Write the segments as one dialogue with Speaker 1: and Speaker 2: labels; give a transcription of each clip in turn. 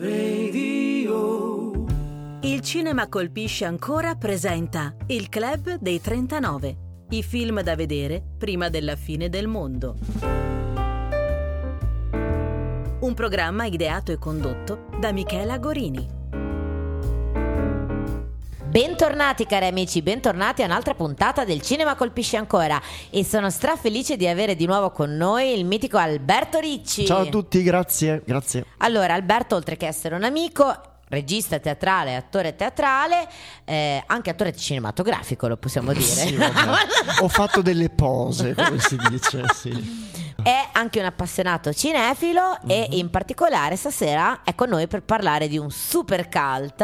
Speaker 1: Radio. Il cinema colpisce ancora presenta Il Club dei 39. I film da vedere prima della fine del mondo. Un programma ideato e condotto da Michela Gorini.
Speaker 2: Bentornati cari amici, bentornati a un'altra puntata del Cinema Colpisce Ancora e sono strafelice di avere di nuovo con noi il mitico Alberto Ricci.
Speaker 3: Ciao a tutti, grazie, grazie.
Speaker 2: Allora, Alberto, oltre che essere un amico, regista teatrale, attore teatrale, eh, anche attore cinematografico, lo possiamo dire.
Speaker 3: Sì, Ho fatto delle pose, come si dice, sì.
Speaker 2: È anche un appassionato cinefilo mm-hmm. e mhm. in particolare stasera è con noi per parlare di un super cult,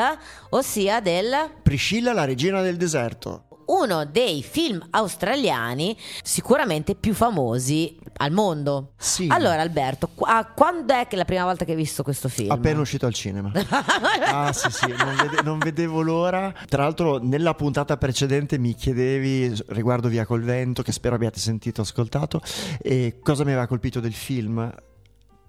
Speaker 2: ossia del
Speaker 3: Priscilla la regina del deserto
Speaker 2: uno dei film australiani sicuramente più famosi al mondo.
Speaker 3: Sì.
Speaker 2: Allora, Alberto, qu- quando è che la prima volta che hai visto questo film?
Speaker 3: Appena uscito al cinema. ah, sì, sì, non, vede- non, vedevo l'ora. Tra l'altro, nella puntata precedente mi chiedevi riguardo Via col vento, che spero abbiate sentito, ascoltato, e cosa mi aveva colpito del film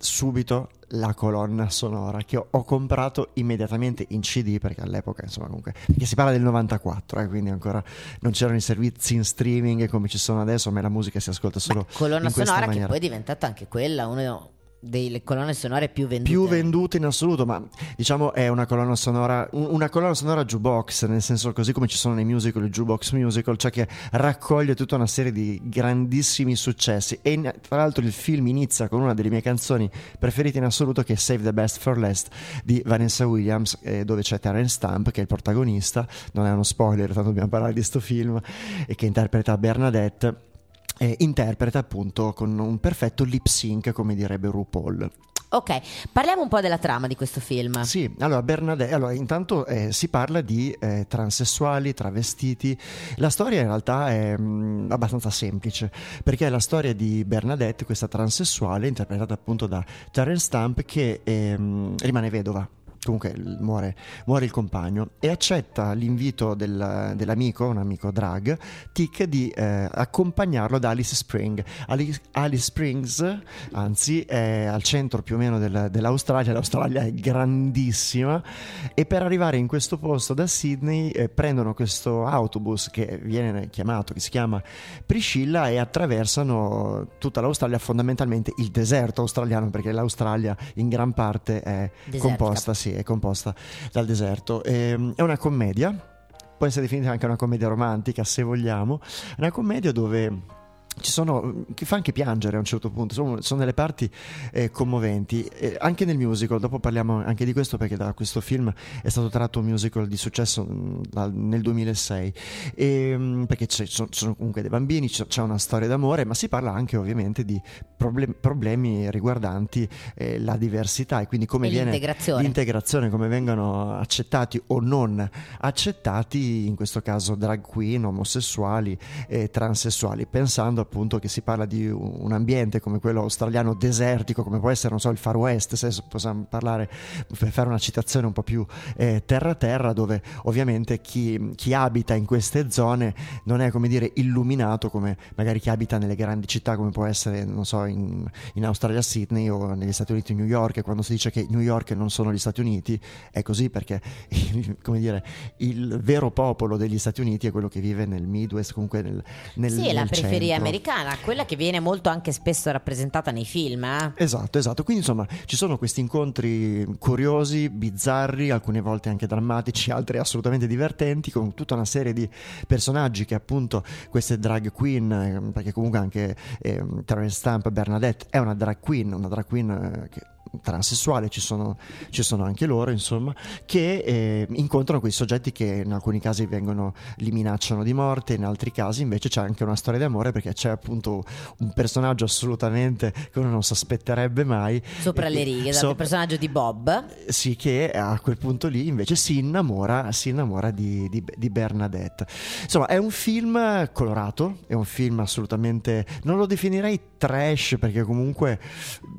Speaker 3: subito la colonna sonora che ho, comprato immediatamente in CD perché all'epoca insomma comunque perché si parla del 94 eh, quindi ancora non c'erano i servizi in streaming come ci sono adesso ma la musica si ascolta solo
Speaker 2: Beh, colonna sonora che poi è diventata anche quella uno delle colonne sonore più vendute.
Speaker 3: Più vendute in assoluto, ma diciamo è una colonna sonora, una colonna sonora jukebox, nel senso così come ci sono nei musical, il jukebox musical, cioè che raccoglie tutta una serie di grandissimi successi. E tra l'altro il film inizia con una delle mie canzoni preferite in assoluto che è Save the Best for Last di Vanessa Williams, eh, dove c'è Terence Stamp che è il protagonista, non è uno spoiler, tanto dobbiamo parlare di questo film, e che interpreta Bernadette eh, interpreta appunto con un perfetto lip sync, come direbbe RuPaul.
Speaker 2: Ok, parliamo un po' della trama di questo film.
Speaker 3: Sì, allora Bernadette, allora intanto eh, si parla di eh, transessuali, travestiti. La storia in realtà è mh, mm, abbastanza semplice, perché è la storia di Bernadette, questa transessuale, interpretata appunto da Terence Stamp, che eh, rimane vedova comunque muore, muore, il compagno e accetta l'invito del, dell'amico, un amico drag, Tick, di eh, accompagnarlo ad Alice Spring. Alice, Alice, Springs, anzi, è al centro più o meno del, dell'Australia, l'Australia è grandissima e per arrivare in questo posto da Sydney eh, prendono questo autobus che viene chiamato, che si chiama Priscilla e attraversano tutta l'Australia, fondamentalmente il deserto australiano, perché l'Australia in gran parte è Desertica. composta, sì, è composta dal deserto. E, ehm, è una commedia, può essere definita anche una commedia romantica se vogliamo, una commedia dove ci sono, che fa anche piangere a un certo punto, sono, sono delle parti eh, commoventi, eh, anche nel musical, dopo parliamo anche di questo perché da questo film è stato tratto un musical di successo mh, mm, nel 2006, e, mh, perché ci sono, sono, comunque dei bambini, c'è, c'è, una storia d'amore, ma si parla anche ovviamente di problem, problemi riguardanti eh, la diversità e quindi come
Speaker 2: e
Speaker 3: viene
Speaker 2: l'integrazione.
Speaker 3: l'integrazione, come vengono accettati o non accettati, in questo caso drag queen, omosessuali e transessuali, pensando appunto che si parla di un ambiente come quello australiano desertico, come può essere, non so, il Far West, se possiamo parlare, fare una citazione un po' più eh, terra-terra, dove ovviamente chi, chi, abita in queste zone non è, come dire, illuminato come magari chi abita nelle grandi città, come può essere, non so, in, in Australia Sydney o negli Stati Uniti New York, e quando si dice che New York non sono gli Stati Uniti, è così perché, come dire, il vero popolo degli Stati Uniti è quello che vive nel Midwest, comunque nel, nel
Speaker 2: Sì,
Speaker 3: nel
Speaker 2: la periferia
Speaker 3: americana
Speaker 2: americana, quella che viene molto anche spesso rappresentata nei film. Eh?
Speaker 3: Esatto, esatto. Quindi insomma ci sono questi incontri curiosi, bizzarri, alcune volte anche drammatici, altri assolutamente divertenti, con tutta una serie di personaggi che appunto queste drag queen, eh, perché comunque anche eh, Terence Stamp, Bernadette è una drag queen, una drag queen eh, che transessuale, ci sono, ci sono, anche loro, insomma, che eh, incontrano quei soggetti che in alcuni casi vengono, li minacciano di morte, in altri casi invece c'è anche una storia d'amore perché c'è appunto un personaggio assolutamente che uno non si aspetterebbe mai.
Speaker 2: Sopra le righe, so- il personaggio di Bob.
Speaker 3: Sì, che a quel punto lì invece si innamora, si innamora di, di, di Bernadette. Insomma, è un film colorato, è un film assolutamente, non lo definirei trash perché comunque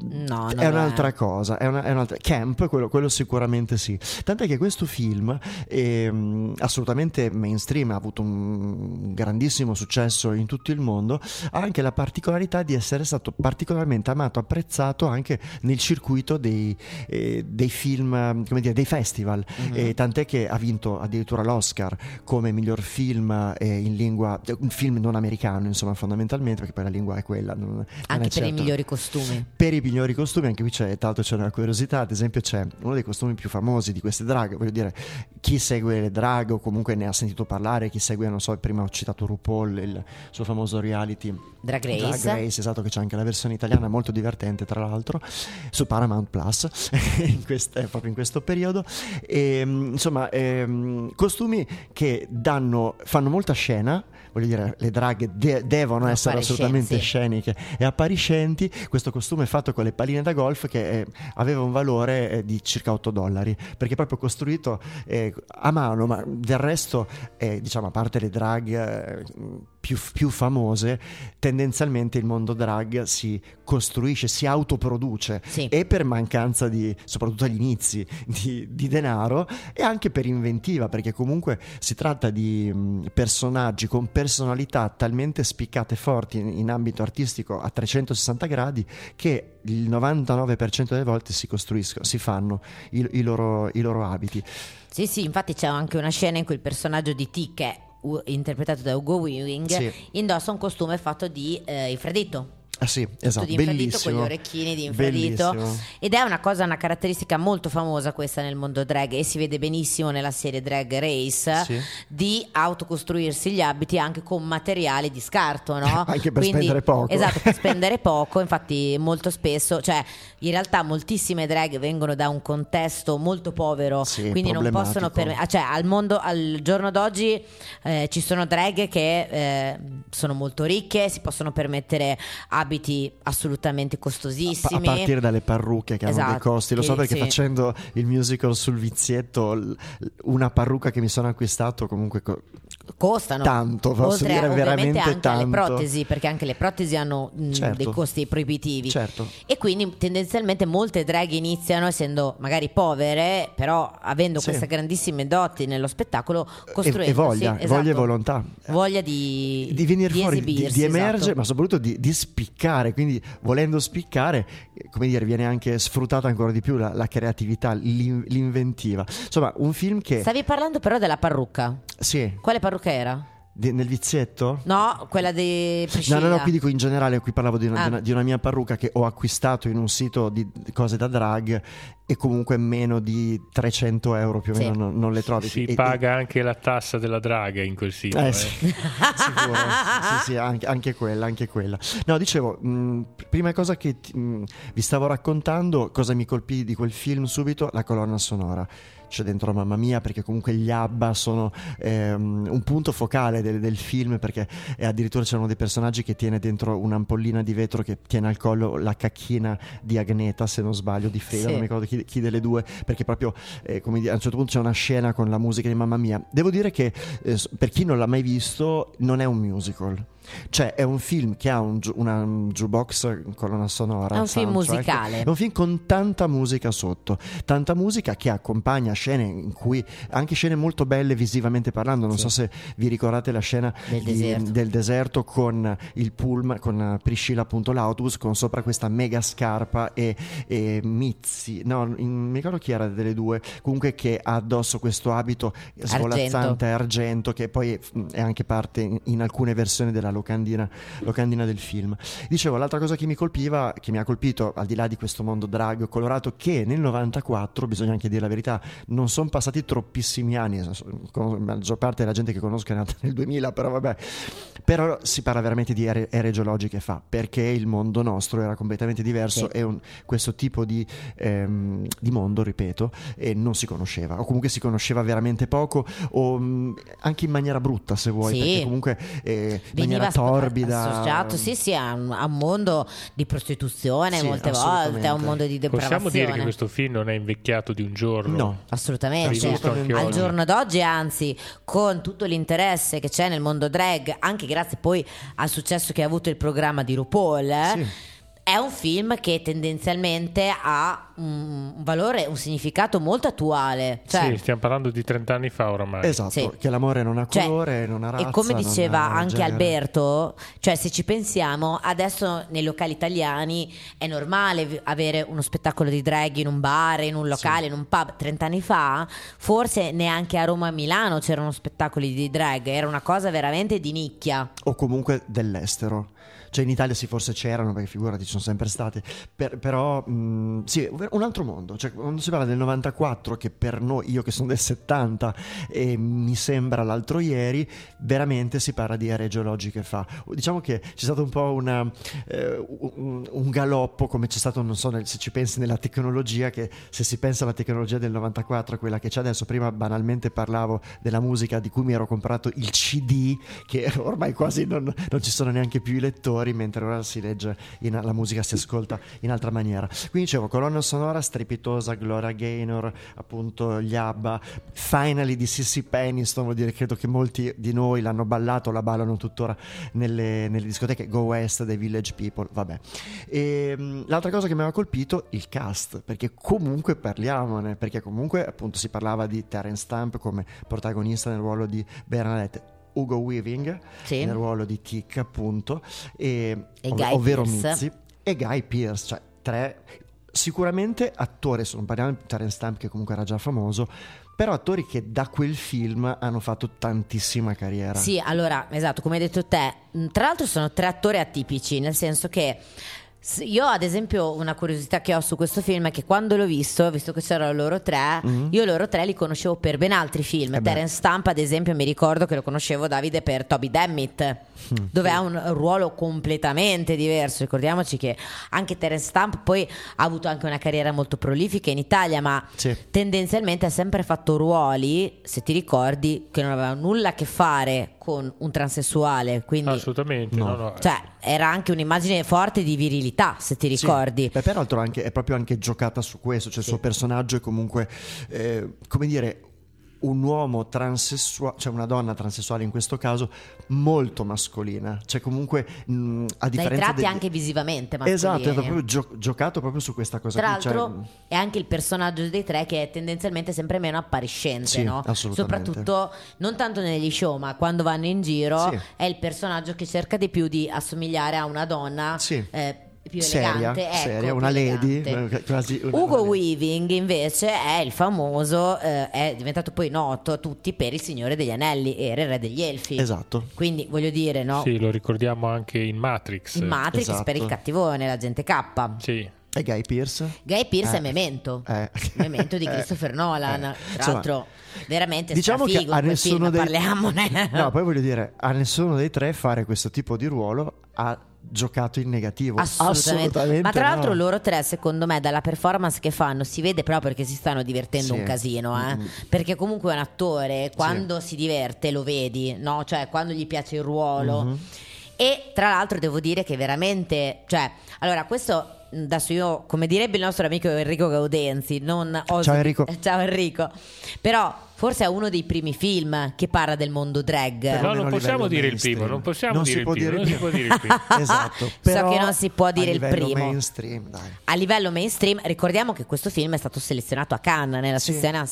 Speaker 2: no,
Speaker 3: è un'altra
Speaker 2: è.
Speaker 3: cosa cosa, è, una, è un'altra camp, quello, quello, sicuramente sì. Tant'è che questo film è um, assolutamente mainstream, ha avuto un grandissimo successo in tutto il mondo, ha anche la particolarità di essere stato particolarmente amato, apprezzato anche nel circuito dei, eh, dei film, come dire, dei festival, mm-hmm. tant'è che ha vinto addirittura l'Oscar come miglior film eh, in lingua, un film non americano, insomma, fondamentalmente, perché poi la lingua è quella. Non,
Speaker 2: anche per
Speaker 3: certo.
Speaker 2: i migliori costumi.
Speaker 3: Per i migliori costumi, anche qui c'è, tra l'altro c'è una curiosità, ad esempio c'è uno dei costumi più famosi di queste drag, voglio dire, chi segue le drag o comunque ne ha sentito parlare, chi segue, non so, prima ho citato RuPaul, il suo famoso reality
Speaker 2: Drag Race.
Speaker 3: Drag Race, esatto, che c'è anche la versione italiana, molto divertente tra l'altro, su Paramount Plus, in quest- proprio in questo periodo. E, insomma, ehm, costumi che danno, fanno molta scena, voglio dire, le drag de- devono essere assolutamente sceniche e appariscenti. Questo costume è fatto con le palline da golf che eh, aveva un valore eh, di circa 8 dollari, perché proprio costruito eh, a mano, ma del resto, diciamo, a parte le drag eh, più, più, famose, tendenzialmente il mondo drag si costruisce, si autoproduce
Speaker 2: sì.
Speaker 3: e per mancanza di, soprattutto agli inizi, di, di, denaro e anche per inventiva, perché comunque si tratta di mh, personaggi con personalità talmente spiccate e forti in, in ambito artistico a 360 gradi che il 99% delle volte si costruiscono, si fanno i, i, loro, i loro abiti.
Speaker 2: Sì, sì, infatti c'è anche una scena in cui il personaggio di T, che è interpretato da Ugo Weaving, sì. indossa un costume fatto di eh, infradito.
Speaker 3: Ah sì, esatto,
Speaker 2: di infradito con gli orecchini di infradito Bellissimo. ed è una cosa, una caratteristica molto famosa questa nel mondo drag e si vede benissimo nella serie Drag Race
Speaker 3: sì.
Speaker 2: di autocostruirsi gli abiti anche con materiali di scarto, no?
Speaker 3: anche per Quindi, spendere poco.
Speaker 2: Esatto, per spendere poco, infatti molto spesso, cioè in realtà moltissime drag vengono da un contesto molto povero,
Speaker 3: sì,
Speaker 2: quindi non possono permettere, cioè al mondo, al giorno d'oggi eh, ci sono drag che eh, sono molto ricche, si possono permettere abiti abiti assolutamente costosissimi.
Speaker 3: A, partire dalle parrucche che
Speaker 2: esatto,
Speaker 3: hanno dei costi. Lo so perché
Speaker 2: sì.
Speaker 3: facendo il musical sul vizietto, una parrucca che mi sono acquistato comunque co-
Speaker 2: costano
Speaker 3: tanto, posso
Speaker 2: Oltre,
Speaker 3: dire veramente
Speaker 2: anche
Speaker 3: tanto.
Speaker 2: alle protesi, perché anche le protesi hanno mh,
Speaker 3: certo.
Speaker 2: dei costi proibitivi.
Speaker 3: Certo.
Speaker 2: E quindi tendenzialmente molte drag iniziano essendo magari povere, però avendo
Speaker 3: sì.
Speaker 2: queste grandissime doti nello spettacolo, costruendo
Speaker 3: e, e voglia,
Speaker 2: esatto,
Speaker 3: voglia e volontà.
Speaker 2: Voglia di,
Speaker 3: di venire
Speaker 2: di
Speaker 3: fuori, di, di emergere,
Speaker 2: esatto.
Speaker 3: ma soprattutto di, di spiccare. Quindi, volendo spiccare, come dire, viene anche sfruttata ancora di più la, la creatività, l'in, l'inventiva. Insomma, un film che.
Speaker 2: Stavi parlando però della parrucca.
Speaker 3: Sì.
Speaker 2: Quale parrucca era?
Speaker 3: Di, nel vizietto?
Speaker 2: No, quella di Priscilla.
Speaker 3: No, no, no, qui dico in generale, qui parlavo di una,
Speaker 2: Ah.
Speaker 3: di una- di una mia parrucca che ho acquistato in un sito di cose da drag e comunque meno di 300 euro più o
Speaker 2: Sì.
Speaker 3: meno non, non le trovi.
Speaker 4: Si
Speaker 3: E- e-
Speaker 4: paga anche la tassa della draga in quel sito.
Speaker 3: Eh,
Speaker 4: eh.
Speaker 3: sì, sicuro. sì, sì, anche, anche quella, anche quella. No, dicevo, mh, prima cosa che ti- mh, vi stavo raccontando, cosa mi colpì di quel film subito, la colonna sonora. C'è dentro Mamma Mia perché comunque gli ABBA sono ehm, un punto focale del, del film perché addirittura c'erano dei personaggi che tiene dentro un'ampollina di vetro che tiene al collo la cacchina di Agneta se non sbaglio di Freda,
Speaker 2: Sì.
Speaker 3: non mi ricordo chi, chi delle due perché proprio eh, come dire, a un certo punto c'è una scena con la musica di Mamma Mia. Devo dire che eh, per chi non l'ha mai visto non è un musical. Cioè è un film che ha un, una un jukebox colonna sonora.
Speaker 2: È un film musicale.
Speaker 3: È un film con tanta musica sotto, tanta musica che accompagna scene in cui anche scene molto belle visivamente parlando. Non
Speaker 2: Sì.
Speaker 3: so se vi ricordate la scena
Speaker 2: Del
Speaker 3: di-
Speaker 2: deserto.
Speaker 3: del deserto con il pullman, con Priscilla appunto l'autobus con sopra questa mega scarpa e, e Mizzi, no, in- mi ricordo chi era delle due, comunque che ha addosso questo abito svolazzante argento che poi è anche parte in, in alcune versioni della locandina, locandina del film. Dicevo, l'altra cosa che mi colpiva, che mi ha colpito al di là di questo mondo drag colorato, che nel 94, bisogna anche dire la verità, non sono passati troppissimi anni, la maggior parte della gente che conosco è nata nel 2000, però vabbè, però si parla veramente di ere, ere geologiche fa, perché il mondo nostro era completamente diverso
Speaker 2: Sì.
Speaker 3: e un- questo tipo di, ehm, di mondo, ripeto, eh, non si conosceva, o comunque si conosceva veramente poco, o mh, anche in maniera brutta se vuoi,
Speaker 2: Sì.
Speaker 3: perché comunque eh,
Speaker 2: Veniva
Speaker 3: maniera torbida.
Speaker 2: associato sì sì a un, a un mondo di prostituzione
Speaker 3: Sì,
Speaker 2: molte
Speaker 3: assolutamente.
Speaker 2: volte a un mondo di depravazione
Speaker 4: Possiamo dire che questo film non è invecchiato di un giorno?
Speaker 3: No.
Speaker 2: Assolutamente,
Speaker 4: anche
Speaker 2: al giorno d'oggi, anzi, con tutto l'interesse che c'è nel mondo drag, anche grazie poi al successo che ha avuto il programma di RuPaul, eh,
Speaker 3: Sì.
Speaker 2: È un film che tendenzialmente ha un, valore, un significato molto attuale. Cioè,
Speaker 4: sì, stiamo parlando di 30 anni fa oramai.
Speaker 3: Esatto,
Speaker 2: Sì.
Speaker 3: che l'amore non ha
Speaker 2: Cioè,
Speaker 3: colore, non ha razza.
Speaker 2: e come diceva anche
Speaker 3: genere.
Speaker 2: Alberto, cioè se ci pensiamo, adesso nei locali italiani è normale avere uno spettacolo di drag in un bar, in un locale, in un pub. 30 anni fa, forse neanche a Roma e a Milano c'erano spettacoli di drag, era una cosa veramente di nicchia.
Speaker 3: o comunque dell'estero. Cioè in Italia sì forse c'erano, perché figurati ci sono sempre state, Per- però mh, sì, un altro mondo, cioè quando si parla del 94 che per noi, io che sono del 70 e mi sembra l'altro ieri, veramente si parla di ere geologiche fa. Diciamo che c'è stato un po' una, eh, un, un galoppo come c'è stato, non so se ci pensi nella tecnologia, che se si pensa alla tecnologia del 94, quella che c'è adesso, prima banalmente parlavo della musica di cui mi ero comprato il CD, che ormai quasi non, non ci sono neanche più i lettori, mentre ora si legge, in- la musica si ascolta in altra maniera. Quindi dicevo, colonna sonora strepitosa, Gloria Gaynor, appunto gli ABBA, Finally di Sissy Peniston, vuol dire credo che molti di noi l'hanno ballato, la ballano tuttora nelle, nelle discoteche, Go West dei Village People, vabbè. E, mh, l'altra cosa che mi aveva colpito, il cast, perché comunque parliamone, perché comunque appunto si parlava di Terence Stamp come protagonista nel ruolo di Bernadette. Ugo Weaving
Speaker 2: Sì.
Speaker 3: nel ruolo di Tick appunto e,
Speaker 2: E
Speaker 3: ov- ovvero
Speaker 2: Pearce.
Speaker 3: Mizzi e Guy Pierce cioè tre sicuramente attori adesso non parliamo di Terence Stamp che comunque era già famoso però attori che da quel film hanno fatto tantissima carriera
Speaker 2: Sì, allora, esatto, come hai detto te, tra l'altro sono tre attori atipici, nel senso che io ad esempio una curiosità che ho su questo film è che quando l'ho visto, visto che c'erano loro tre, io loro tre li conoscevo per ben altri film.
Speaker 3: Eh.
Speaker 2: Terence Stamp ad esempio mi ricordo che lo conoscevo Davide per Toby Dammit,
Speaker 3: Mm,
Speaker 2: dove ha un ruolo completamente diverso. Ricordiamoci che anche Terence Stamp poi ha avuto anche una carriera molto prolifica in Italia, ma
Speaker 3: Sì.
Speaker 2: tendenzialmente ha sempre fatto ruoli, se ti ricordi, che non avevano nulla a che fare con un transessuale, quindi
Speaker 4: Assolutamente.
Speaker 3: No.
Speaker 4: no, no.
Speaker 2: cioè era anche un'immagine forte di virilità, se ti
Speaker 3: Sì.
Speaker 2: ricordi.
Speaker 3: Beh, peraltro anche- è proprio anche giocata su questo, cioè il suo personaggio è comunque, eh, come dire, un uomo transessuale, cioè una donna transessuale in questo caso, molto mascolina, cioè comunque mh, a
Speaker 2: Dai
Speaker 3: differenza
Speaker 2: tratti
Speaker 3: degli-
Speaker 2: anche visivamente mascolini.
Speaker 3: Esatto, è proprio gio- giocato proprio su questa cosa
Speaker 2: Tra
Speaker 3: qui, cioè-
Speaker 2: l'altro è anche il personaggio dei tre che è tendenzialmente sempre meno appariscente,
Speaker 3: Sì,
Speaker 2: no?
Speaker 3: assolutamente.
Speaker 2: Soprattutto non tanto negli show, ma quando vanno in giro
Speaker 3: Sì.
Speaker 2: è il personaggio che cerca di più di assomigliare a una donna
Speaker 3: Sì.
Speaker 2: eh, più
Speaker 3: seria,
Speaker 2: elegante, ecco,
Speaker 3: seria,
Speaker 2: più
Speaker 3: una lady, eh, quasi una-
Speaker 2: Ugo
Speaker 3: una lady.
Speaker 2: Weaving invece è il famoso, eh, è diventato poi noto a tutti per il Signore degli Anelli, era il re degli elfi.
Speaker 3: Esatto.
Speaker 2: Quindi voglio dire, no?
Speaker 4: Sì, lo ricordiamo anche in Matrix.
Speaker 2: In Matrix
Speaker 3: Esatto.
Speaker 2: per il cattivone, la gente K.
Speaker 4: Sì.
Speaker 3: E Guy Pierce?
Speaker 2: Guy Pierce
Speaker 3: Eh.
Speaker 2: è Memento.
Speaker 3: Eh.
Speaker 2: Memento di
Speaker 3: Eh.
Speaker 2: Christopher Nolan.
Speaker 3: Eh.
Speaker 2: Tra
Speaker 3: Insomma,
Speaker 2: l'altro, veramente
Speaker 3: Diciamo che a nessuno
Speaker 2: film,
Speaker 3: dei
Speaker 2: parliamone.
Speaker 3: No, poi voglio dire, a nessuno dei tre fare questo tipo di ruolo ha giocato in negativo.
Speaker 2: Assolutamente. Ma tra
Speaker 3: no.
Speaker 2: l'altro loro tre, secondo me, dalla performance che fanno, si vede proprio che si stanno divertendo
Speaker 3: Sì.
Speaker 2: un casino, eh.
Speaker 3: Mm.
Speaker 2: Perché comunque un attore, quando si diverte, lo vedi, no? Cioè, quando gli piace il ruolo.
Speaker 3: Mhm.
Speaker 2: E tra l'altro devo dire che veramente, cioè, allora questo adesso io, come direbbe il nostro amico Enrico Gaudenzi, non oso
Speaker 3: Ciao,
Speaker 2: di-
Speaker 3: Enrico.
Speaker 2: ciao Enrico. Però forse è uno dei primi film che parla del mondo drag.
Speaker 3: Però-
Speaker 4: No, non possiamo dire il
Speaker 3: mainstream.
Speaker 4: primo, non possiamo
Speaker 3: Non
Speaker 4: dire
Speaker 3: si
Speaker 4: il
Speaker 3: può
Speaker 4: primo,
Speaker 3: dire
Speaker 4: non
Speaker 3: il
Speaker 4: si può
Speaker 3: primo.
Speaker 4: dire il primo.
Speaker 3: esatto.
Speaker 2: So
Speaker 3: però
Speaker 2: che non si può dire il primo.
Speaker 3: mainstream, dai.
Speaker 2: A livello mainstream, ricordiamo che questo film è stato selezionato a Cannes nella
Speaker 3: Sì,
Speaker 2: sezione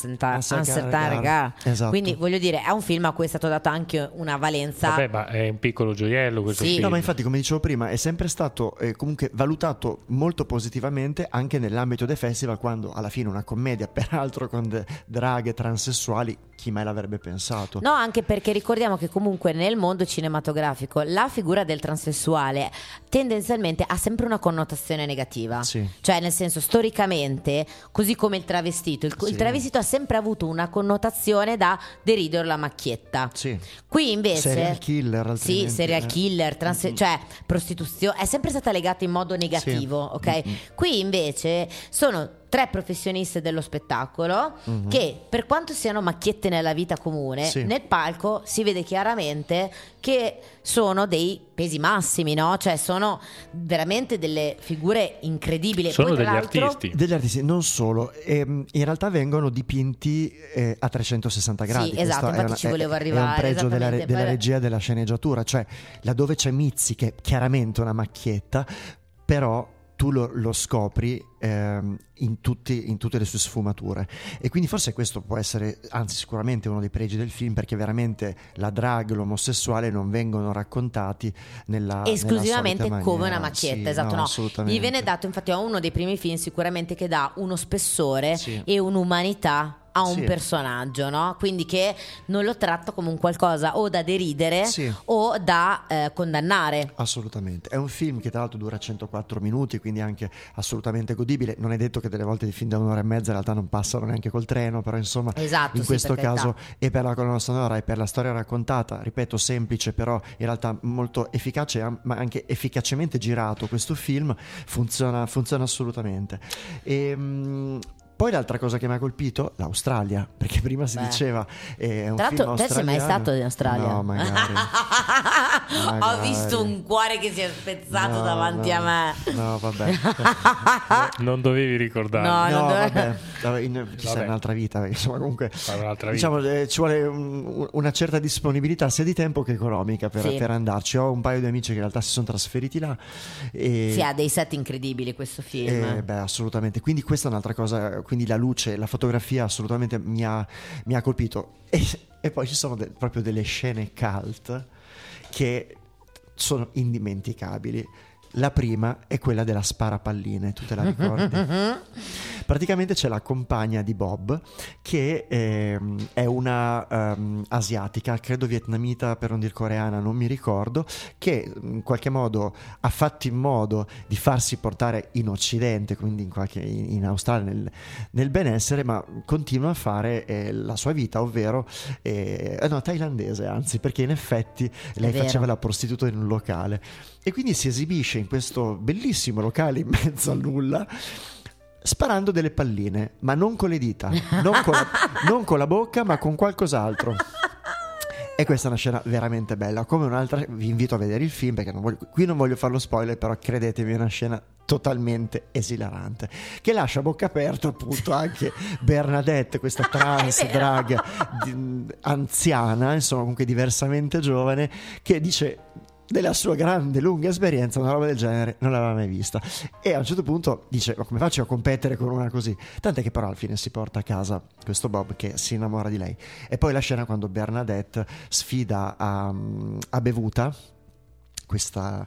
Speaker 3: regard. Esatto.
Speaker 2: Quindi voglio dire, è un film a cui è stato dato anche una valenza.
Speaker 4: Vabbè, ma è un piccolo gioiello questo
Speaker 2: Sì.
Speaker 4: film.
Speaker 3: No, ma infatti, come dicevo prima, è sempre stato eh, comunque valutato molto positivamente anche nell'ambito dei festival, quando alla fine una commedia, peraltro con de- draghe transessuali, chi mai l'avrebbe pensato?
Speaker 2: No, anche perché ricordiamo che comunque nel mondo cinematografico la figura del transessuale tendenzialmente ha sempre una connotazione negativa.
Speaker 3: Sì.
Speaker 2: Cioè, nel senso, storicamente, così come il travestito, il, il
Speaker 3: Sì.
Speaker 2: travestito ha sempre avuto una connotazione da deridere la macchietta.
Speaker 3: Sì.
Speaker 2: Qui invece
Speaker 3: Serial killer,
Speaker 2: Sì,
Speaker 3: altrimenti,
Speaker 2: serial
Speaker 3: eh.
Speaker 2: killer, trans-
Speaker 3: Mm-mm.
Speaker 2: cioè prostituzione, è sempre stata legata in modo negativo,
Speaker 3: Sì.
Speaker 2: ok?
Speaker 3: Mm-mm.
Speaker 2: Qui invece sono tre professioniste dello spettacolo
Speaker 3: Mhm.
Speaker 2: che per quanto siano macchiette nella vita comune,
Speaker 3: Sì.
Speaker 2: nel palco si vede chiaramente che sono dei pesi massimi, no? Cioè sono veramente delle figure incredibili.
Speaker 4: Sono
Speaker 2: Poi,
Speaker 4: degli artisti.
Speaker 3: Degli artisti, non solo, ehm, in realtà vengono dipinti eh, a 360 gradi.
Speaker 2: Sì,
Speaker 3: Questo
Speaker 2: esatto,
Speaker 3: è
Speaker 2: infatti
Speaker 3: una-
Speaker 2: ci
Speaker 3: è-
Speaker 2: volevo
Speaker 3: È
Speaker 2: arrivare,
Speaker 3: un pregio della,
Speaker 2: esattamente.
Speaker 3: della regia della sceneggiatura, cioè laddove c'è Mizzi, che è chiaramente una macchietta, però tu lo, lo scopri ehm, in, tutti, in, tutte le sue sfumature e quindi forse questo può essere anzi sicuramente uno dei pregi del film perché veramente la drag l'omosessuale non vengono raccontati nella
Speaker 2: esclusivamente
Speaker 3: nella
Speaker 2: come una macchietta
Speaker 3: sì,
Speaker 2: esatto
Speaker 3: no,
Speaker 2: no. gli viene dato infatti a uno dei primi film sicuramente che dà uno spessore
Speaker 3: Sì.
Speaker 2: e un'umanità a un
Speaker 3: Sì.
Speaker 2: personaggio, no? Quindi che non lo tratta come un qualcosa o da deridere
Speaker 3: Sì.
Speaker 2: o da eh, condannare.
Speaker 3: Assolutamente, è un film che tra l'altro dura 104 minuti, quindi anche assolutamente godibile. Non è detto che delle volte i film da un'ora e mezza in realtà non passano neanche col treno, però insomma
Speaker 2: Esatto,
Speaker 3: in
Speaker 2: sì,
Speaker 3: questo caso e per la colonna sonora e per la storia raccontata, ripeto, semplice però in realtà molto efficace, ma anche efficacemente girato questo film, funziona, funziona assolutamente. E, mm, poi l'altra cosa che mi ha colpito, l'Australia, perché prima si
Speaker 2: Beh.
Speaker 3: diceva eh, è un
Speaker 2: Tra
Speaker 3: film
Speaker 2: l'altro, te sei mai stato in Australia?
Speaker 3: No, magari.
Speaker 2: Ho
Speaker 3: Magari.
Speaker 2: visto un cuore che si è spezzato
Speaker 3: No,
Speaker 2: davanti
Speaker 3: no.
Speaker 2: a me.
Speaker 3: No, vabbè.
Speaker 4: Non dovevi ricordare.
Speaker 2: No,
Speaker 3: No,
Speaker 2: dove-
Speaker 3: vabbè, in, chissà,
Speaker 4: Vabbè.
Speaker 3: un'altra vita, perché insomma comunque
Speaker 4: un'altra
Speaker 3: diciamo, eh, ci vuole un- una certa disponibilità sia di tempo che economica per,
Speaker 2: Sì.
Speaker 3: per andarci. Ho un paio di amici che in realtà si sono trasferiti là e,
Speaker 2: Sì, ha dei set incredibili questo film.
Speaker 3: eh, beh, assolutamente. Quindi questa è un'altra cosa, quindi la luce, la fotografia assolutamente mi ha, mi ha colpito. E, e poi ci sono de- proprio delle scene cult che sono indimenticabili. La prima è quella della sparapalline, tu te la ricordi? Praticamente c'è la compagna di Bob che ehm, è una ehm, asiatica, credo vietnamita per non dire coreana, non mi ricordo, che in qualche modo ha fatto in modo di farsi portare in Occidente, quindi in, qualche- in- Australia, nel, nel benessere, ma continua a fare eh, la sua vita, ovvero eh, eh, no, thailandese anzi, perché in effetti lei faceva la prostituta in un locale. E quindi si esibisce in questo bellissimo locale in mezzo al nulla sparando delle palline, ma non con le dita, non con la, non con la bocca, ma con qualcos'altro. E questa è una scena veramente bella. Come un'altra, vi invito a vedere il film perché non voglio- qui non voglio fare lo spoiler, però credetemi, è una scena totalmente esilarante che lascia a bocca aperta appunto anche Bernadette questa trans drag di- anziana insomma comunque diversamente giovane che dice della sua grande lunga esperienza una roba del genere non l'aveva mai vista. E a un certo punto dice ma come faccio a competere con una così? Tant'è che però alla fine si porta a casa questo Bob che si innamora di lei. E poi la scena quando Bernadette sfida a, a bevuta questa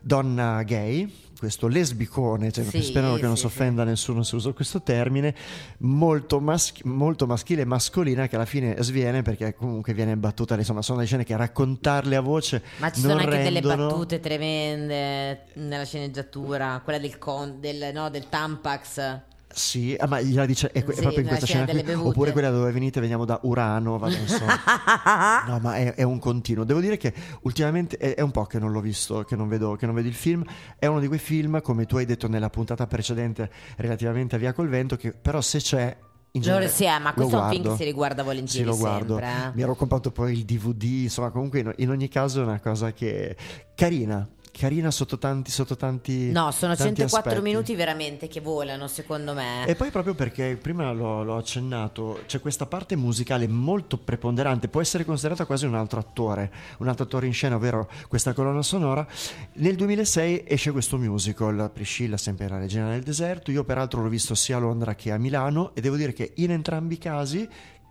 Speaker 3: donna gay questo lesbicone, cioè,
Speaker 2: Sì,
Speaker 3: spero che non
Speaker 2: sì,
Speaker 3: si offenda nessuno se uso questo termine, molto, maschi- molto maschile e mascolina che alla fine sviene perché comunque viene battuta, insomma sono delle scene che raccontarle a voce
Speaker 2: Ma ci sono anche delle
Speaker 3: rendono-
Speaker 2: battute tremende nella sceneggiatura, quella del, con, del, no, del Tampax.
Speaker 3: Sì, ah, ma gliela dice è, que- è
Speaker 2: Sì,
Speaker 3: proprio in questa
Speaker 2: scena
Speaker 3: qui, oppure quella dove venite veniamo da Urano, insomma. No, ma è, è un continuo. Devo dire che ultimamente è, è un po' che non l'ho visto, che non, vedo, che non vedo il film. È uno di quei film, come tu hai detto nella puntata precedente relativamente a Via col Vento, che però se c'è... In genere
Speaker 2: sì, eh, ma questo è un film
Speaker 3: guardo.
Speaker 2: che si riguarda volentieri
Speaker 3: Sì, lo guardo.
Speaker 2: sempre, eh.
Speaker 3: Mi ero comprato poi il DVD, insomma, comunque in, in ogni caso è una cosa che carina, carina sotto tanti, sotto tanti
Speaker 2: No, sono
Speaker 3: tanti
Speaker 2: 104
Speaker 3: aspetti.
Speaker 2: minuti veramente che volano, secondo me.
Speaker 3: E poi proprio perché prima l'ho, l'ho accennato, c'è questa parte musicale molto preponderante, può essere considerata quasi un altro attore, un altro attore in scena, ovvero questa colonna sonora. Nel 2006 esce questo musical, Priscilla, sempre la regina del deserto. Io peraltro l'ho visto sia a Londra che a Milano e devo dire che in entrambi i casi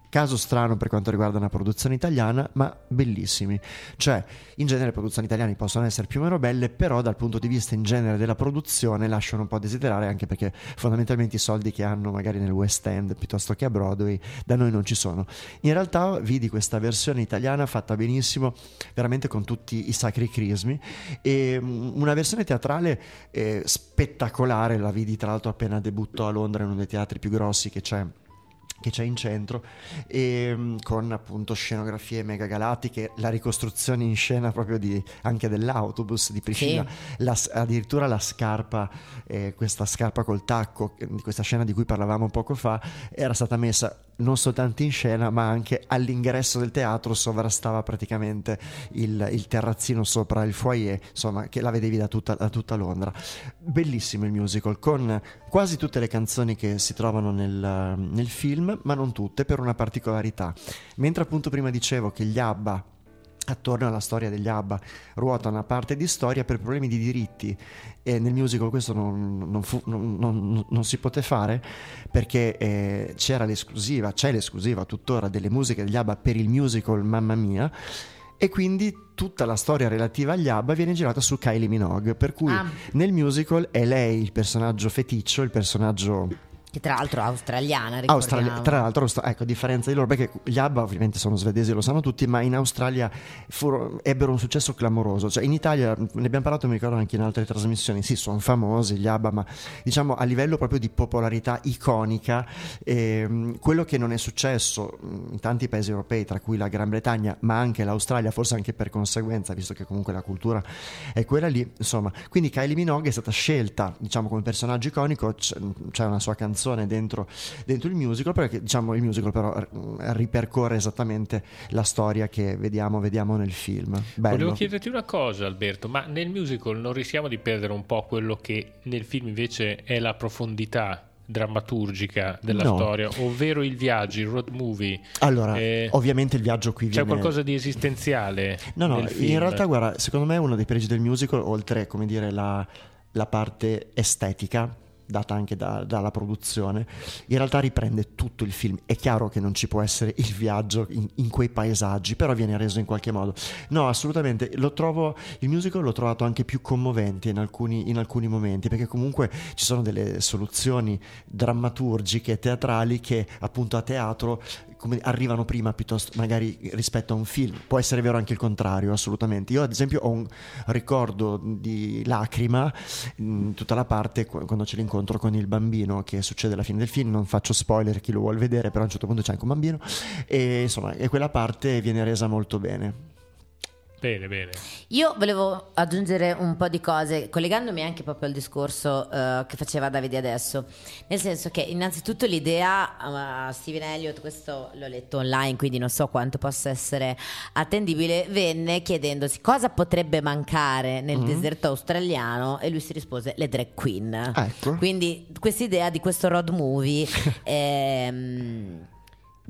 Speaker 3: Caso strano per quanto riguarda una produzione italiana, ma bellissimi. Cioè, in genere le produzioni italiane possono essere più o meno belle, però dal punto di vista in genere della produzione lasciano un po' a desiderare, anche perché fondamentalmente i soldi che hanno magari nel West End piuttosto che a Broadway da noi non ci sono. In realtà vidi questa versione italiana fatta benissimo, veramente con tutti i sacri crismi, e mm, una versione teatrale eh, spettacolare, la vidi tra l'altro appena debuttò a Londra in uno dei teatri più grossi che c'è che c'è in centro e mm, con appunto scenografie mega galattiche la ricostruzione in scena proprio di, anche dell'autobus di Priscilla la s- addirittura la scarpa eh, questa scarpa col tacco eh, di questa scena di cui parlavamo poco fa era stata messa non soltanto in scena ma anche all'ingresso del teatro sovrastava praticamente il, il terrazzino sopra il foyer insomma che la vedevi da tutta, da tutta Londra. Bellissimo il musical con quasi tutte le canzoni che si trovano nel, nel film ma non tutte per una particolarità mentre appunto prima dicevo che gli ABBA attorno alla storia degli ABBA, ruota una parte di storia per problemi di diritti e nel musical questo non, non, fu, non, non si poté fare perché eh, c'era l'esclusiva, c'è l'esclusiva tuttora delle musiche degli ABBA per il musical Mamma Mia e quindi tutta la storia relativa agli ABBA viene girata su Kylie Minogue, per cui ah. nel musical è lei il personaggio feticcio, il personaggio
Speaker 2: che tra l'altro è australiana,
Speaker 3: Australia, tra l'altro, ecco, a differenza di loro, perché gli ABBA ovviamente sono svedesi, lo sanno tutti, ma in Australia furono, ebbero un successo clamoroso. Cioè, in Italia, ne abbiamo parlato, mi ricordo anche in altre trasmissioni, sì, sono famosi gli ABBA, ma diciamo a livello proprio di popolarità iconica, ehm, quello che non è successo in tanti paesi europei, tra cui la Gran Bretagna, ma anche l'Australia, forse anche per conseguenza, visto che comunque la cultura è quella lì, insomma. Quindi Kylie Minogue è stata scelta, diciamo, come personaggio iconico, c'è una sua canzone canzone dentro, dentro il musical, perché diciamo il musical però ripercorre esattamente la storia che vediamo, vediamo nel film. Bello.
Speaker 4: Volevo chiederti una cosa Alberto, ma nel musical non rischiamo di perdere un po' quello che nel film invece è la profondità drammaturgica della no. storia, ovvero il viaggio, il road movie.
Speaker 3: Allora, eh, ovviamente il viaggio qui
Speaker 4: viene...
Speaker 3: C'è
Speaker 4: qualcosa di esistenziale.
Speaker 3: No, no,
Speaker 4: in
Speaker 3: realtà guarda, secondo me uno dei pregi del musical, oltre, come dire, la, la parte estetica, data anche da, dalla produzione, in realtà riprende tutto il film. È chiaro che non ci può essere il viaggio in, in, quei paesaggi, però viene reso in qualche modo. No, assolutamente, lo trovo, il musical l'ho trovato anche più commovente in alcuni, in alcuni momenti, perché comunque ci sono delle soluzioni drammaturgiche, teatrali che appunto a teatro come arrivano prima piuttosto magari rispetto a un film. Può essere vero anche il contrario, assolutamente. Io ad esempio ho un ricordo di lacrima in tutta la parte quando c'è l'incontro con il bambino che succede alla fine del film, non faccio spoiler chi lo vuole vedere, però a un certo punto c'è anche un bambino e insomma, e quella parte viene resa molto bene.
Speaker 4: Bene, bene.
Speaker 2: Io volevo aggiungere un po' di cose, collegandomi anche proprio al discorso uh, che faceva Davide adesso. Nel senso che, innanzitutto, l'idea, uh, Steven Elliott, questo l'ho letto online, quindi non so quanto possa essere attendibile, venne chiedendosi cosa potrebbe mancare nel mm-hmm. deserto australiano e lui si rispose le drag queen.
Speaker 3: ecco.
Speaker 2: Quindi, questa idea di questo road movie. ehm,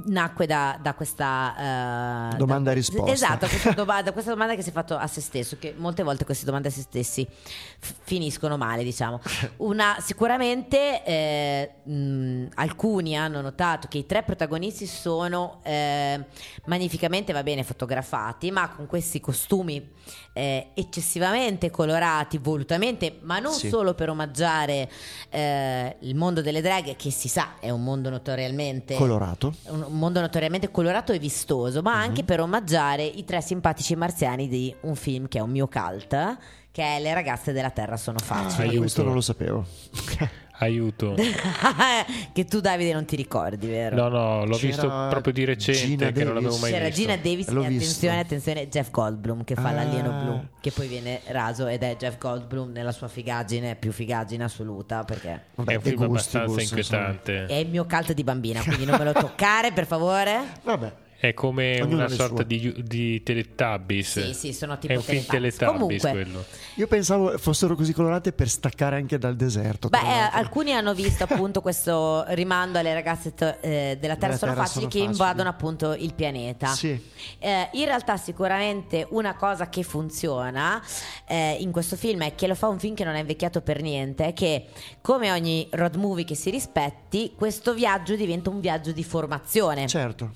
Speaker 2: nacque da, da questa
Speaker 3: uh, domanda e risposta.
Speaker 2: Esatto, questa domanda, questa domanda, che si è fatto a se stesso, che molte volte queste domande a se stessi f- finiscono male, diciamo. Una, sicuramente eh, mh, alcuni hanno notato che i tre protagonisti sono eh, magnificamente, va bene, fotografati, ma con questi costumi eh, eccessivamente colorati, volutamente, ma non sì. solo per omaggiare eh, il mondo delle draghe, che si sa è un mondo notoriamente
Speaker 3: colorato.
Speaker 2: Un, un mondo notoriamente colorato e vistoso, ma uh-huh. anche per omaggiare i tre simpatici marziani di un film che è un mio cult, che è Le ragazze della Terra sono facili.
Speaker 3: Ah, questo non lo sapevo.
Speaker 4: Aiuto.
Speaker 2: che tu Davide non ti ricordi, vero?
Speaker 4: No, no, l'ho C'era visto proprio di recente Gina che Davis. non l'avevo mai
Speaker 2: C'era
Speaker 4: visto.
Speaker 2: C'era Gina Davis L'ho e attenzione, attenzione, Jeff Goldblum che fa ah. l'alieno blu, che poi viene raso ed è Jeff Goldblum nella sua figaggine, più figaggine assoluta perché
Speaker 4: Vabbè, è un film abbastanza inquietante.
Speaker 2: Insomma. È il mio cult di bambina, quindi non me lo toccare per favore.
Speaker 3: Vabbè.
Speaker 4: È come Ognuno una sorta di, di, Teletubbies.
Speaker 2: Sì, sì, sono tipo
Speaker 4: È un film Teletubbies
Speaker 2: Comunque,
Speaker 4: quello.
Speaker 3: Io pensavo fossero così colorate per staccare anche dal deserto.
Speaker 2: Beh, eh, alcuni hanno visto appunto questo rimando alle ragazze t- eh, della Terra, sono, terra facili, sono che facili. invadono appunto il pianeta.
Speaker 3: Sì.
Speaker 2: Eh, in realtà sicuramente una cosa che funziona eh, in questo film è che lo fa un film che non è invecchiato per niente, è che come ogni road movie che si rispetti, questo viaggio diventa un viaggio di formazione.
Speaker 3: Certo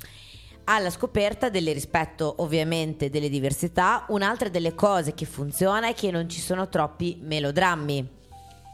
Speaker 2: alla scoperta del rispetto ovviamente delle diversità. Un'altra delle cose che funziona è che non ci sono troppi melodrammi.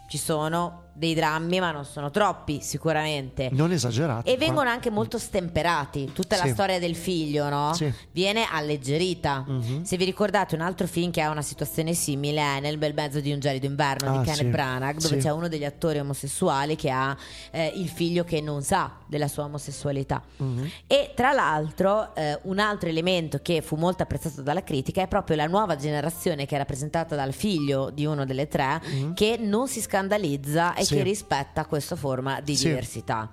Speaker 2: Ci sono dei drammi, ma non sono troppi, sicuramente.
Speaker 3: Non esagerati.
Speaker 2: E vengono anche molto stemperati. Tutta sì. la storia del figlio, no?
Speaker 3: Sì.
Speaker 2: Viene alleggerita. Mm-hmm. Se vi ricordate, un altro film che ha una situazione simile è Nel bel mezzo di un gelido inverno ah, di Kenneth sì. Branagh, dove c'è uno degli attori omosessuali che ha eh, il figlio che non sa della sua omosessualità. Mm-hmm. E tra l'altro, eh, un altro elemento che fu molto apprezzato dalla critica è proprio la nuova generazione che è rappresentata dal figlio di uno delle tre, mm-hmm. che non si scandalizza e sì. che rispetta questa forma di sì. diversità.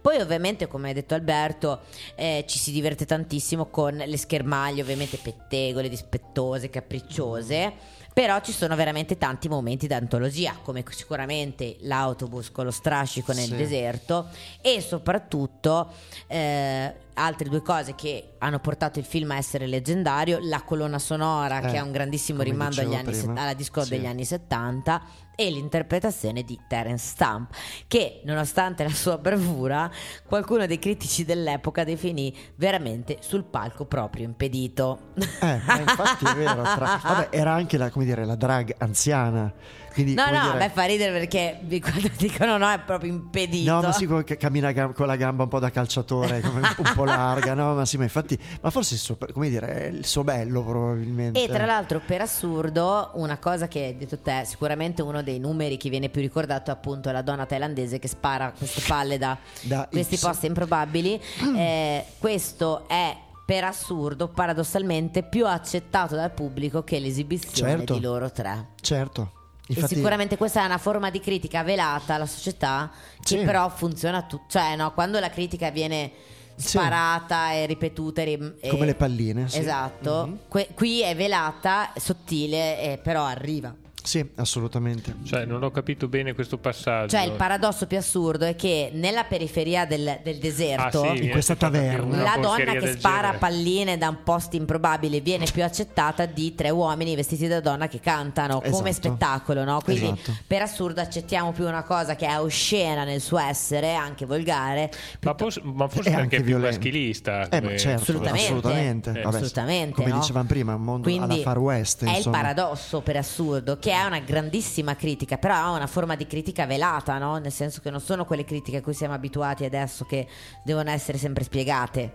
Speaker 2: Poi ovviamente, come ha detto Alberto, eh, ci si diverte tantissimo con le schermaglie, ovviamente pettegole, dispettose, capricciose. Però ci sono veramente tanti momenti d'antologia, come sicuramente l'autobus con lo strascico nel
Speaker 3: Sì.
Speaker 2: deserto e soprattutto eh, altre due cose che hanno portato il film a essere leggendario, la colonna sonora
Speaker 3: Eh,
Speaker 2: che è un grandissimo rimando anni alla disco
Speaker 3: Sì.
Speaker 2: degli anni 70 e l'interpretazione di Terence Stamp che nonostante la sua bravura qualcuno dei critici dell'epoca definì veramente sul palco proprio impedito
Speaker 3: Eh, ma infatti è vero. tra- vabbè, era anche la, dire, la drag anziana. Quindi,
Speaker 2: no no
Speaker 3: dire-
Speaker 2: me fa ridere perché quando dicono no è proprio impedito
Speaker 3: No, ma sì, co- che cammina con la gamba un po' da calciatore, un, po' larga, no? Ma sì, ma infatti, ma forse il suo, come dire, il suo bello probabilmente.
Speaker 2: E tra l'altro, per assurdo, una cosa che hai detto te, sicuramente uno dei numeri che viene più ricordato è appunto la donna thailandese che spara queste palle da,
Speaker 3: Da
Speaker 2: questi
Speaker 3: X.
Speaker 2: posti improbabili. Eh, questo è per assurdo, paradossalmente, più accettato dal pubblico che l'esibizione
Speaker 3: Certo.
Speaker 2: di loro tre.
Speaker 3: Certo.
Speaker 2: E
Speaker 3: Infatti,
Speaker 2: sicuramente questa è una forma di critica velata alla società che
Speaker 3: Sì.
Speaker 2: però funziona tutto. Cioè, no, quando la critica viene
Speaker 3: Sì.
Speaker 2: sparata e ripetuta e
Speaker 3: Come le palline, sì.
Speaker 2: Esatto.
Speaker 3: Mhm.
Speaker 2: Que- qui è velata, sottile, eh, però arriva.
Speaker 3: Sì, assolutamente.
Speaker 4: Cioè, non ho capito bene questo passaggio.
Speaker 2: Cioè, il paradosso più assurdo è che nella periferia del, del deserto.
Speaker 4: Ah, sì,
Speaker 3: In
Speaker 4: viene
Speaker 3: questa taverna.
Speaker 2: La donna che spara
Speaker 4: genere.
Speaker 2: palline da un posto improbabile viene più accettata di tre uomini vestiti da donna che cantano come
Speaker 3: Esatto.
Speaker 2: spettacolo, no? Quindi
Speaker 3: Esatto.
Speaker 2: per assurdo accettiamo più una cosa che è oscena nel suo essere, anche volgare.
Speaker 4: Ma, pos- ma forse
Speaker 3: anche
Speaker 4: è più maschilista.
Speaker 3: Eh, ma
Speaker 4: come-
Speaker 3: certo,
Speaker 2: Assolutamente.
Speaker 3: assolutamente.
Speaker 4: Eh,
Speaker 3: Vabbè,
Speaker 2: assolutamente,
Speaker 3: Come
Speaker 2: no?
Speaker 3: dicevamo prima, un mondo
Speaker 2: Quindi
Speaker 3: alla Far West.
Speaker 2: È il
Speaker 3: insomma.
Speaker 2: paradosso per assurdo, che è una grandissima critica, però è una forma di critica velata, no? Nel senso che non sono quelle critiche a cui siamo abituati adesso che devono essere sempre spiegate.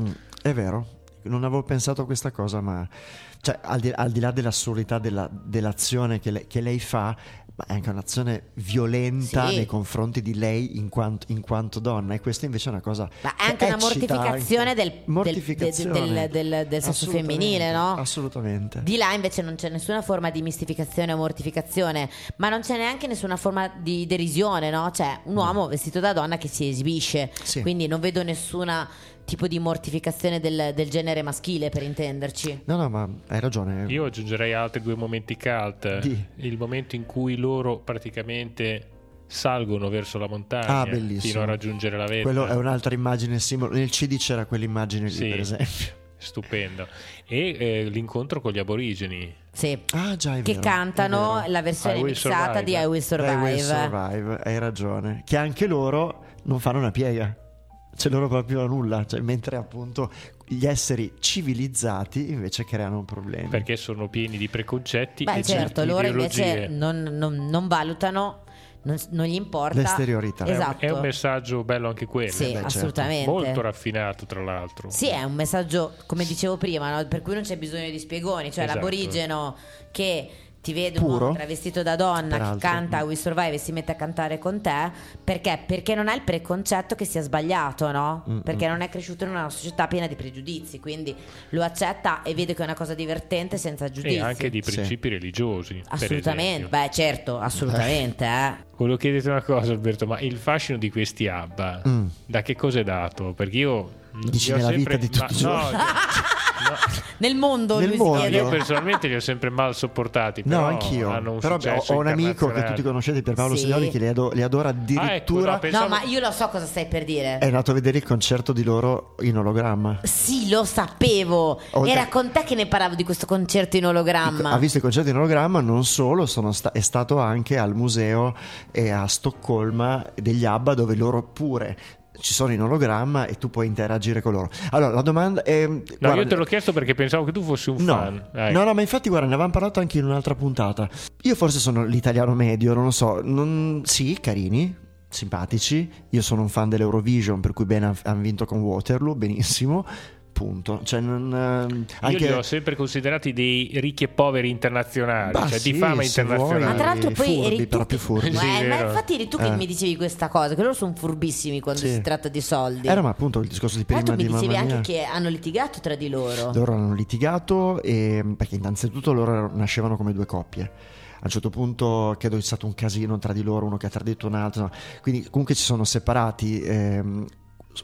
Speaker 3: Mm, è vero, non avevo pensato a questa cosa, ma cioè, al, di, al di là dell'assurdità della- dell'azione che, le- che lei fa, ma è anche un'azione violenta
Speaker 2: Sì.
Speaker 3: nei confronti di lei in quanto, in quanto donna, e questa invece è una cosa.
Speaker 2: Ma è
Speaker 3: che
Speaker 2: anche una mortificazione
Speaker 3: anche.
Speaker 2: del- del-
Speaker 3: Mortificazione.
Speaker 2: del- del- del sesso
Speaker 3: Assolutamente,
Speaker 2: femminile, no?
Speaker 3: Assolutamente.
Speaker 2: Di là invece non c'è nessuna forma di mistificazione o mortificazione, ma non c'è neanche nessuna forma di derisione, no? Cioè, un uomo vestito da donna che si esibisce,
Speaker 3: Sì.
Speaker 2: quindi non vedo nessuna tipo di mortificazione del, del genere maschile, per intenderci.
Speaker 3: No, no, ma hai ragione.
Speaker 4: Io aggiungerei altri due momenti cult.
Speaker 3: Di.
Speaker 4: Il momento in cui loro praticamente salgono verso la montagna
Speaker 3: Ah,
Speaker 4: fino a raggiungere la vetta.
Speaker 3: Quello è un'altra immagine simbolo. Nel CD c'era quell'immagine lì,
Speaker 4: Sì.
Speaker 3: per esempio.
Speaker 4: Stupendo. E eh, l'incontro con gli aborigeni.
Speaker 2: Sì.
Speaker 3: Ah, già,
Speaker 2: Che
Speaker 3: vero,
Speaker 2: cantano la versione
Speaker 4: I
Speaker 2: mixata
Speaker 4: Survive.
Speaker 2: di I Will Survive.
Speaker 3: will survive, hai ragione. Che anche loro non fanno una piega. Cioè loro proprio nulla, cioè, mentre appunto gli esseri civilizzati invece creano problemi.
Speaker 4: Perché sono pieni di preconcetti
Speaker 2: Beh,
Speaker 4: e
Speaker 2: certo, loro
Speaker 4: ideologie.
Speaker 2: invece non, non- non valutano, non, non gli importa.
Speaker 3: L'esteriorità.
Speaker 4: È un-
Speaker 2: Esatto.
Speaker 4: È un messaggio bello anche quello.
Speaker 2: Sì,
Speaker 3: beh, certo.
Speaker 2: assolutamente.
Speaker 4: Molto raffinato, tra l'altro.
Speaker 2: Sì, è un messaggio, come dicevo prima, no? per cui non c'è bisogno di spiegoni, cioè
Speaker 4: Esatto.
Speaker 2: l'aborigeno che ti vede un uomo travestito da donna
Speaker 3: Peraltro.
Speaker 2: che canta We Survive e si mette a cantare con te, perché? Perché non ha il preconcetto che sia sbagliato, no?
Speaker 3: Mm,
Speaker 2: Perché non è cresciuto in una società piena di pregiudizi, quindi lo accetta e vede che è una cosa divertente senza giudizi.
Speaker 4: E anche di
Speaker 3: Sì.
Speaker 4: principi religiosi. per
Speaker 2: Assolutamente, beh certo, assolutamente, eh.
Speaker 4: Volevo chiederti una cosa, Alberto, ma il fascino di questi ABBA
Speaker 3: Mm.
Speaker 4: da che cosa è dato? Perché io.
Speaker 3: Dici
Speaker 4: li ho
Speaker 3: nella
Speaker 4: sempre-
Speaker 3: vita di tutti i
Speaker 4: ma-
Speaker 3: giorni.
Speaker 4: no,
Speaker 2: Nel mondo
Speaker 3: Nel mondo.
Speaker 4: Io personalmente li ho sempre mal sopportati.
Speaker 3: No, anch'io.
Speaker 4: Hanno un
Speaker 3: Però ho,
Speaker 4: successo
Speaker 3: ho un amico che tutti conoscete, Pierpaolo
Speaker 2: Sì.
Speaker 3: Signori, che li, ado- li adora
Speaker 4: Ah, ecco,
Speaker 3: addirittura.
Speaker 4: no, pensavo-
Speaker 2: No, ma io lo so cosa stai per dire.
Speaker 3: È andato a vedere il concerto di loro in ologramma.
Speaker 2: Sì, lo sapevo.
Speaker 3: Oltre-
Speaker 2: Era con te che ne parlavo di questo concerto in ologramma.
Speaker 3: Ha visto il concerto in ologramma, non solo, sono sta- è stato anche al museo e a Stoccolma degli ABBA dove loro pure ci sono in ologramma e tu puoi interagire con loro. Allora, la domanda è...
Speaker 4: No,
Speaker 3: guarda-
Speaker 4: io te l'ho chiesto perché pensavo che tu fossi un
Speaker 3: No,
Speaker 4: fan. Ecco.
Speaker 3: no, no, ma infatti guarda, ne avevamo parlato anche in un'altra puntata. Io forse sono l'italiano medio, non lo so. Non... Sì, carini, simpatici. Io sono un fan dell'Eurovision, per cui bene hanno vinto con Waterloo, benissimo. Punto. Cioè, non, ehm,
Speaker 4: Io
Speaker 3: anche...
Speaker 4: li ho sempre considerati dei ricchi e poveri internazionali,
Speaker 3: Bah,
Speaker 4: cioè
Speaker 3: sì,
Speaker 4: di fama internazionale.
Speaker 2: Ma tra l'altro poi
Speaker 3: furbi,
Speaker 2: eri tu che-
Speaker 3: furbi.
Speaker 2: Ma,
Speaker 4: Sì,
Speaker 2: ma
Speaker 4: vero.
Speaker 2: infatti eri tu che
Speaker 3: Eh.
Speaker 2: mi dicevi questa cosa, che loro sono furbissimi quando
Speaker 3: Sì.
Speaker 2: si tratta di soldi.
Speaker 3: Era ma appunto il discorso di prima
Speaker 2: l'altro mi
Speaker 3: di
Speaker 2: dicevi anche che hanno litigato tra di loro.
Speaker 3: Loro hanno litigato e, perché innanzitutto loro nascevano come due coppie. a un certo punto credo sia stato un casino tra di loro, uno che ha tradito un altro, quindi comunque ci sono separati. Ehm,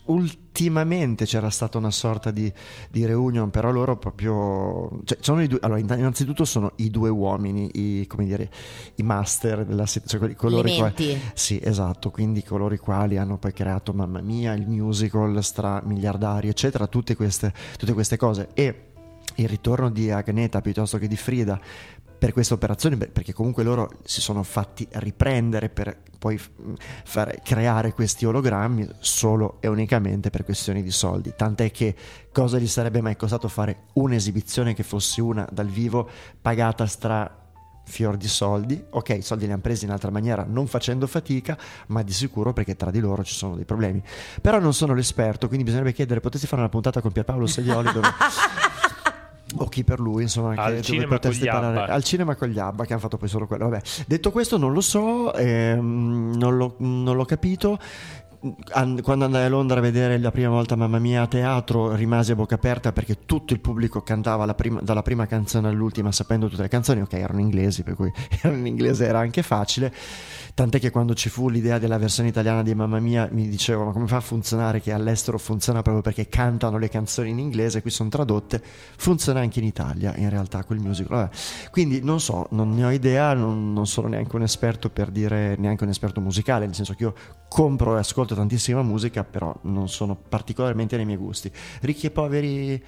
Speaker 3: ultimamente c'era stata una sorta di, di reunion, però loro proprio... Cioè, sono i due, allora, innanzitutto sono i due uomini, i, come dire, i master della cioè coloro i quali, Sì, esatto, quindi coloro i quali hanno poi creato Mamma Mia, il musical stra miliardario, eccetera, tutte queste, tutte queste cose. E il ritorno di Agneta piuttosto che di Frida per questa operazione perché comunque loro si sono fatti riprendere per poi fare, creare questi ologrammi solo e unicamente per questioni di soldi. Tant'è che cosa gli sarebbe mai costato fare un'esibizione che fosse una dal vivo pagata stra fior di soldi? Ok i soldi li hanno presi in altra maniera non facendo fatica ma di sicuro perché tra di loro ci sono dei problemi. Però non sono l'esperto quindi bisognerebbe chiedere potessi fare una puntata con Pierpaolo Sedioli dove o chi per lui, insomma,
Speaker 4: al cinema,
Speaker 3: parlare, al cinema con gli Abba che hanno fatto poi solo quello. Vabbè, detto questo, non lo so, ehm, non, l'ho, non l'ho capito quando andai a Londra a vedere la prima volta Mamma Mia a teatro rimasi a bocca aperta perché tutto il pubblico cantava prima, dalla prima canzone all'ultima sapendo tutte le canzoni, ok erano inglesi per cui in inglese era anche facile Tant'è che quando ci fu l'idea della versione italiana di Mamma Mia mi dicevo ma come fa a funzionare che all'estero funziona proprio perché cantano le canzoni in inglese, qui sono tradotte, funziona anche in Italia in realtà quel musical. Vabbè. Quindi non so, non ne ho idea, non, non, sono neanche un esperto per dire, neanche un esperto musicale, nel senso che io compro e ascolto tantissima musica, però non sono particolarmente nei miei gusti. Ricchi e poveri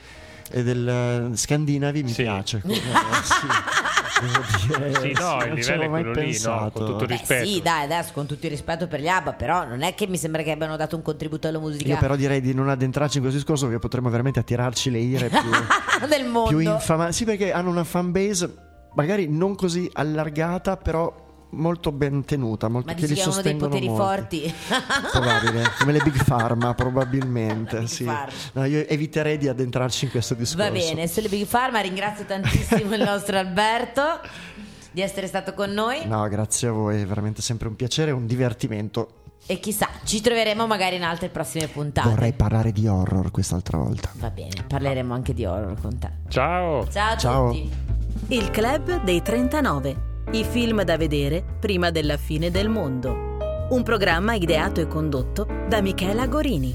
Speaker 3: e del uh, scandinavi mi sì. piace. Come,
Speaker 4: sì, sì, no, il livello è quello lì, no, con tutto il rispetto.
Speaker 2: sì, dai, adesso con tutto il rispetto per gli ABBA, però non è che mi sembra che abbiano dato un contributo alla musica.
Speaker 3: Io però direi di non addentrarci in questo discorso perché potremmo veramente attirarci le ire più,
Speaker 2: del mondo.
Speaker 3: più infama. Sì, perché hanno una fan base magari non così allargata, però molto ben tenuta, molto,
Speaker 2: Ma che li uno dei poteri
Speaker 3: molti.
Speaker 2: forti.
Speaker 3: Probabile, come le Big Pharma probabilmente. Big sì. Pharma. No, io eviterei di addentrarci in questo discorso.
Speaker 2: Va bene, sulle Big Pharma ringrazio tantissimo il nostro Alberto di essere stato con noi.
Speaker 3: No, grazie a voi, è veramente sempre un piacere e un divertimento.
Speaker 2: E chissà, ci troveremo magari in altre prossime puntate.
Speaker 3: Vorrei parlare di horror quest'altra volta.
Speaker 2: Va bene, parleremo anche di horror con te.
Speaker 4: Ciao.
Speaker 2: Ciao a
Speaker 3: Ciao.
Speaker 2: tutti.
Speaker 1: Il Club dei 39 i film da vedere prima della fine del mondo. Un programma ideato e condotto da Michela Gorini.